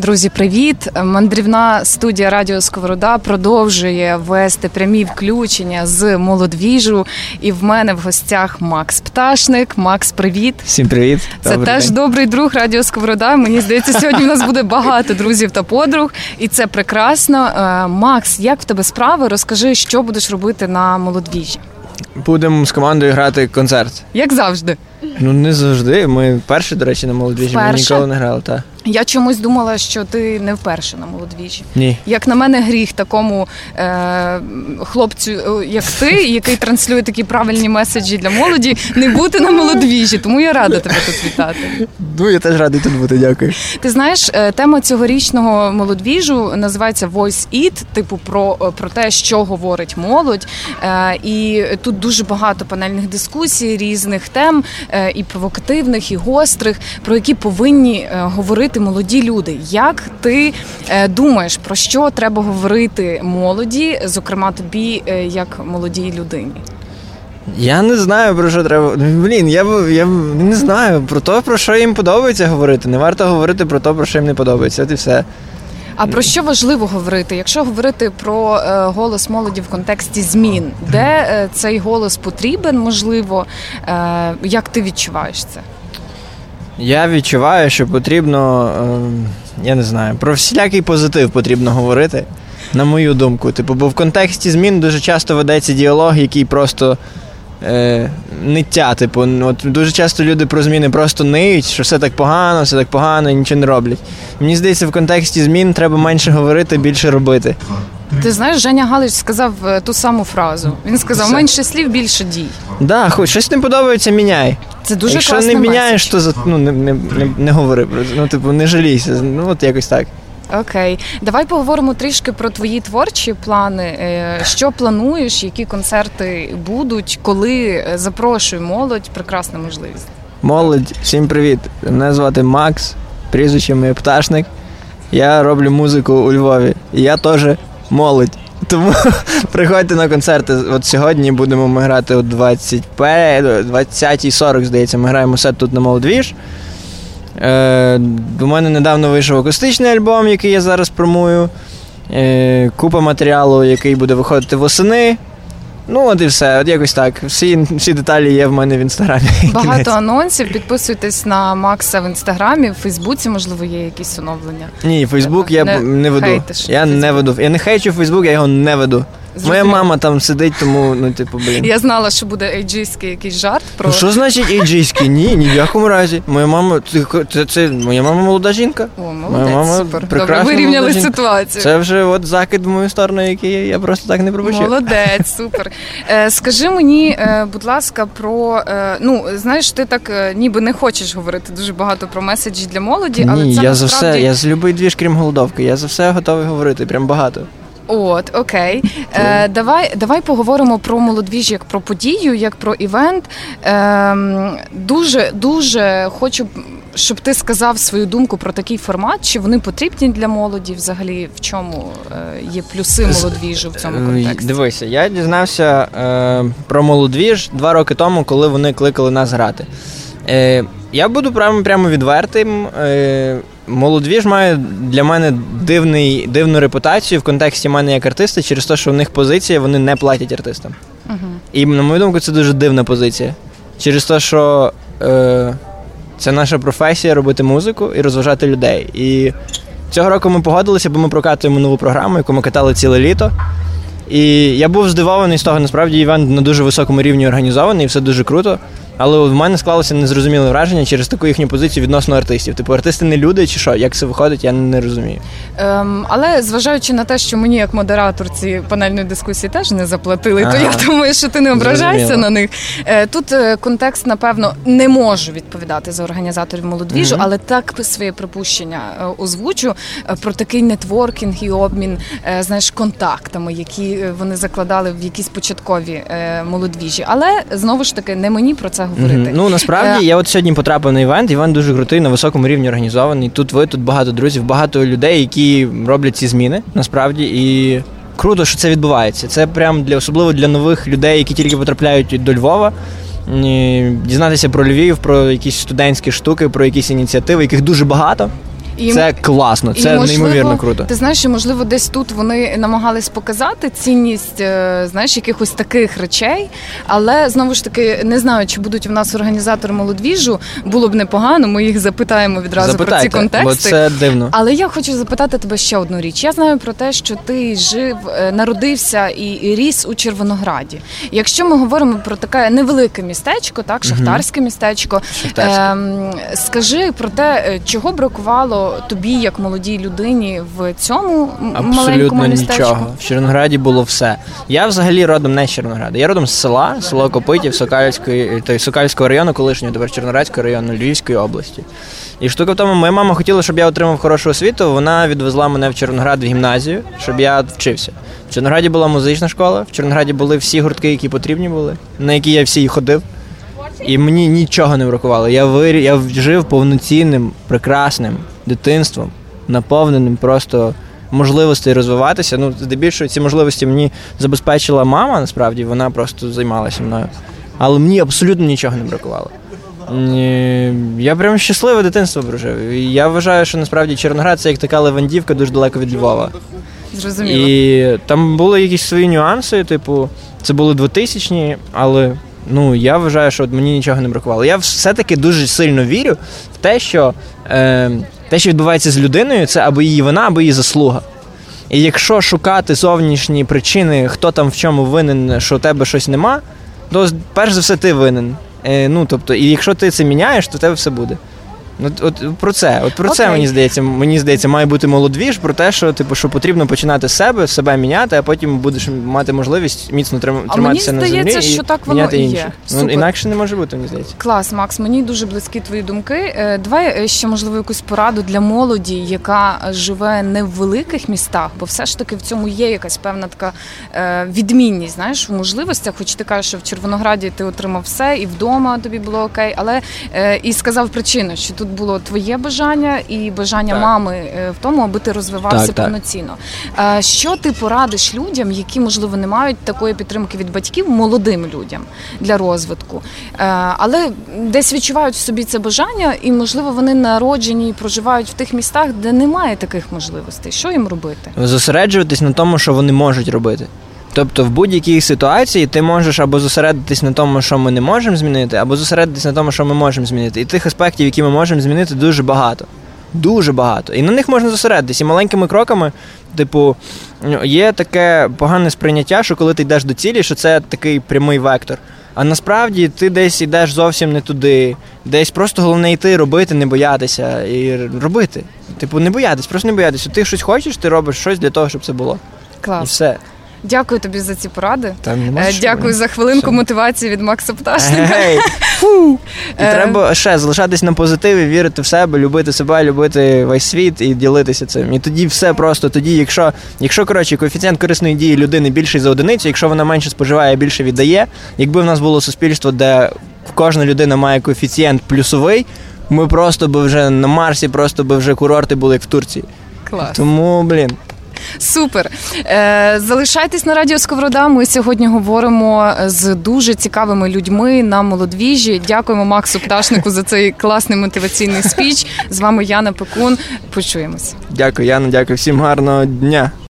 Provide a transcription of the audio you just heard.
Друзі, привіт! Мандрівна студія Радіо Сковорода продовжує вести прямі включення з молодвіжу. І в мене в гостях Макс Пташник. Макс, привіт! Всім привіт! Це Добрий теж день. добрий друг Радіо Сковорода. Мені здається, сьогодні в нас буде багато друзів та подруг, і це прекрасно. Е, Макс, як в тебе справи? Розкажи, що будеш робити на молодвіжі? Будемо з командою грати концерт. Як завжди. Ну не завжди. Ми перші, до речі, на молодіжі. Ми ніколи не грали, так. Я чомусь думала, що ти не вперше на молодвіжі. Ні. Як на мене, гріх такому е, хлопцю, е, як ти, який транслює такі правильні меседжі для молоді, не бути на молодвіжі. Тому я рада тебе тут вітати. Ну я теж радий тут бути, дякую. Ти знаєш, е, тема цьогорічного молодвіжу називається Voice It, типу про, е, про те, що говорить молодь. Е, І тут дуже багато панельних дискусій, різних тем, і провокативних, і гострих, про які повинні е, говорити молоді люди. Як ти е, думаєш, про що треба говорити молоді, зокрема тобі, е, як молодій людині? Я не знаю про що треба. Блін, я, я не знаю про те, про що їм подобається говорити. Не варто говорити про те, про що їм не подобається. От і все. А про що важливо говорити? Якщо говорити про е, голос молоді в контексті змін, де е, цей голос потрібен, можливо, е, як ти відчуваєш це? Я відчуваю, що потрібно, е, я не знаю, про всілякий позитив потрібно говорити, на мою думку. Типу, бо в контексті змін дуже часто ведеться діалог, який просто е, ниття. Типу, ну, от дуже часто люди про зміни просто ниють, що все так погано, все так погано і нічого не роблять. Мені здається, в контексті змін треба менше говорити, більше робити. Ти знаєш, Женя Галич сказав е, ту саму фразу. Він сказав: Все. менше слів, більше дій. Да, хоч щось не подобається, міняй. Це дуже Якщо не міняєш, меседж. то за- ну, не, не, не, не говори про це. Ну, типу, не жалійся. Ну, от якось так. Окей, давай поговоримо трішки про твої творчі плани. Е, Що плануєш, які концерти будуть, коли Е, запрошуй молодь, прекрасна можливість. Молодь, всім привіт. Мене звати Макс, прізвище моє пташник. Я роблю музику у Львові. І я теж молодь. Тому приходьте на концерти. От сьогодні будемо ми грати о 20.40, здається, ми граємо сет тут на Молодвіж. Е, у мене недавно вийшов акустичний альбом, який я зараз промую. Е, купа матеріалу, який буде виходити восени. Ну, от і все, от якось так. Всі, всі деталі є в мене в інстаграмі. Кінець. Багато анонсів. Підписуйтесь на Макса в інстаграмі, в Фейсбуці, можливо, є якісь оновлення. Ні, Фейсбук я Не не веду. Я не веду. Я не хейчу Фейсбук, я його не веду. Моя мама там сидить, тому, ну, типу, блін. Я знала, що буде ейджійський якийсь жарт про Ну, що значить ейджійський? Ні, ні в якому разі. Моя мама, ти- це, це, моя мама молода жінка. О, Моя молодець, мама супер. Добре, вирівняли ситуацію. Це вже от закид в мою сторону, який я, просто так не пропущу. Молодець, супер. Е, скажи мені, е, будь ласка, про е, ну знаєш, ти так е, ніби не хочеш говорити дуже багато про меседжі для молоді, але Ні, це я за все, я з любий двіж, крім голодовки. Я за все готовий говорити, прям багато. От, окей. Е, давай, давай поговоримо про молодвіж як про подію, як про івент. Е, дуже, дуже хочу, щоб ти сказав свою думку про такий формат. Чи вони потрібні для молоді? Взагалі, в чому е, є плюси молодвіжу в цьому Е, контексті? Дивися, я дізнався е, про молодвіж два роки тому, коли вони кликали нас грати. Е, я буду прямо, прямо відвертим. Е, молодвіж має для мене дивний, дивну репутацію в контексті мене як артиста через те, що в них позиція, вони не платять артистам. Угу. І, на мою думку, це дуже дивна позиція. Через те, що е, це наша професія робити музику і розважати людей. І цього року ми погодилися, бо ми прокатуємо нову програму, яку ми катали ціле літо. І я був здивований з того, насправді івент на дуже високому рівні організований, і все дуже круто. Але в мене склалося незрозуміле враження через таку їхню позицію відносно артистів. Типу, артисти не люди чи що? Як це виходить, я не розумію. Ем, але зважаючи на те, що мені як модераторці панельної дискусії теж не заплатили, то я думаю, що ти не Зрозуміло. на них. Е, тут е, контекст, напевно, не можу відповідати за організаторів молодвіжу, Мгм. але так своє припущення е, озвучу е, про такий нетворкінг і обмін, е, знаєш, контактами, які вони закладали в якісь початкові е, молодвіжі. Але знову ж таки, не мені про це говорити. Мгм. Ну насправді Е, я от сьогодні потрапив на івент. Івент дуже крутий, на високому рівні організований. Тут ви, тут багато друзів, багато людей, які роблять ці зміни. Насправді і круто, що це відбувається. Це прям для особливо для нових людей, які тільки потрапляють до Львова. Дізнатися про Львів, про якісь студентські штуки, про якісь ініціативи, яких дуже багато. І, це класно, це можливо, неймовірно круто. Ти знаєш, що можливо десь тут вони намагались показати цінність е, знаєш, якихось таких речей, але знову ж таки не знаю, чи будуть в нас організатори молодвіжу. Було б непогано. Ми їх запитаємо відразу Запитайте, про ці контексти. Бо це дивно. Але я хочу запитати тебе ще одну річ. Я знаю про те, що ти жив, е, народився і ріс у Червонограді. Якщо ми говоримо про таке невелике містечко, так шахтарське містечко, Шахтарське. Ем, скажи про те, е, чого бракувало тобі, як молодій людині, в цьому Абсолютно маленькому містечку? нічого. В Червонограді було все. Я взагалі родом не з Червонограда. Я родом з села, село Копитів, Сокальської, той Сокальського району, колишнього тепер Червоноградського району Львівської області. І штука в тому, моя мама хотіла, щоб я отримав хорошу освіту. Вона відвезла мене в Червоноград в гімназію, щоб я вчився. В Червонограді була музична школа, в Червонограді були всі гуртки, які потрібні були, на які я всі ходив. І мені нічого не бракувало. Я вир... я жив повноцінним, прекрасним дитинством, наповненим просто можливостей розвиватися. Ну, здебільшого ці можливості мені забезпечила мама, насправді, вона просто займалася мною. Але мені абсолютно нічого не бракувало. Я прям щасливе дитинство прожив. Я вважаю, що насправді Чорноград це як така Левандівка дуже далеко від Львова. Зрозуміло. І там були якісь свої нюанси, типу, це були 2000-ні, але ну я вважаю, що мені нічого не бракувало. Я все-таки дуже сильно вірю в те, що е, те, що відбувається з людиною, це або її вина, або її заслуга. І якщо шукати зовнішні причини, хто там в чому винен, що у тебе щось нема, то перш за все ти винен. Е, ну, тобто, І якщо ти це міняєш, то в тебе все буде. От, от про це, от про okay. це мені здається, мені здається, має бути молодвіж про те, що типу, що потрібно починати з себе, себе міняти, а потім будеш мати можливість міцно триматися на землі і що так воно міняти і інших. Ну, інакше не може бути, мені здається. Клас, Макс, мені дуже близькі твої думки. Е, давай е, ще можливо якусь пораду для молоді, яка живе не в великих містах, бо все ж таки в цьому є якась певна така е, відмінність. Знаєш, в можливостях, хоч ти кажеш, що в Червонограді ти отримав все, і вдома тобі було окей, але і сказав причину, що тут було твоє бажання і бажання так. мами е, в тому, аби ти розвивався так, повноцінно. Так. Що ти порадиш людям, які можливо не мають такої підтримки від батьків, молодим людям для розвитку, е, але десь відчувають в собі це бажання, і можливо вони народжені і проживають в тих містах, де немає таких можливостей. Що їм робити? Зосереджуватись на тому, що вони можуть робити. Тобто в будь-якій ситуації ти можеш або зосередитись на тому, що ми не можемо змінити, або зосередитись на тому, що ми можемо змінити. І тих аспектів, які ми можемо змінити, дуже багато. Дуже багато. І на них можна зосередитись. І маленькими кроками, типу, є таке погане сприйняття, що коли ти йдеш до цілі, що це такий прямий вектор. А насправді ти десь йдеш зовсім не туди, десь просто головне йти, робити, не боятися і робити. Типу, не боятись, просто не боятися. Ти щось хочеш, ти робиш щось для того, щоб це було. Клас. І все. Дякую тобі за ці поради. Та нема е, Дякую за хвилинку Все. мотивації від Макса Пташника. Фу. І е. треба ще залишатись на позитиві, вірити в себе, любити себе, любити весь світ і ділитися цим. І тоді все просто. Тоді, якщо якщо коротше, коефіцієнт корисної дії людини більший за одиницю, якщо вона менше споживає, більше віддає. Якби в нас було суспільство, де кожна людина має коефіцієнт плюсовий, ми просто би вже на Марсі, просто би вже курорти були як в Турції. Клас. Тому, блін. Супер. Е, залишайтесь на радіо Сковорода. Ми сьогодні говоримо з дуже цікавими людьми на молодвіжі. Дякуємо Максу Пташнику за цей класний мотиваційний спіч. З вами Яна Пекун. Почуємось. Дякую, Яна. Дякую всім гарного дня.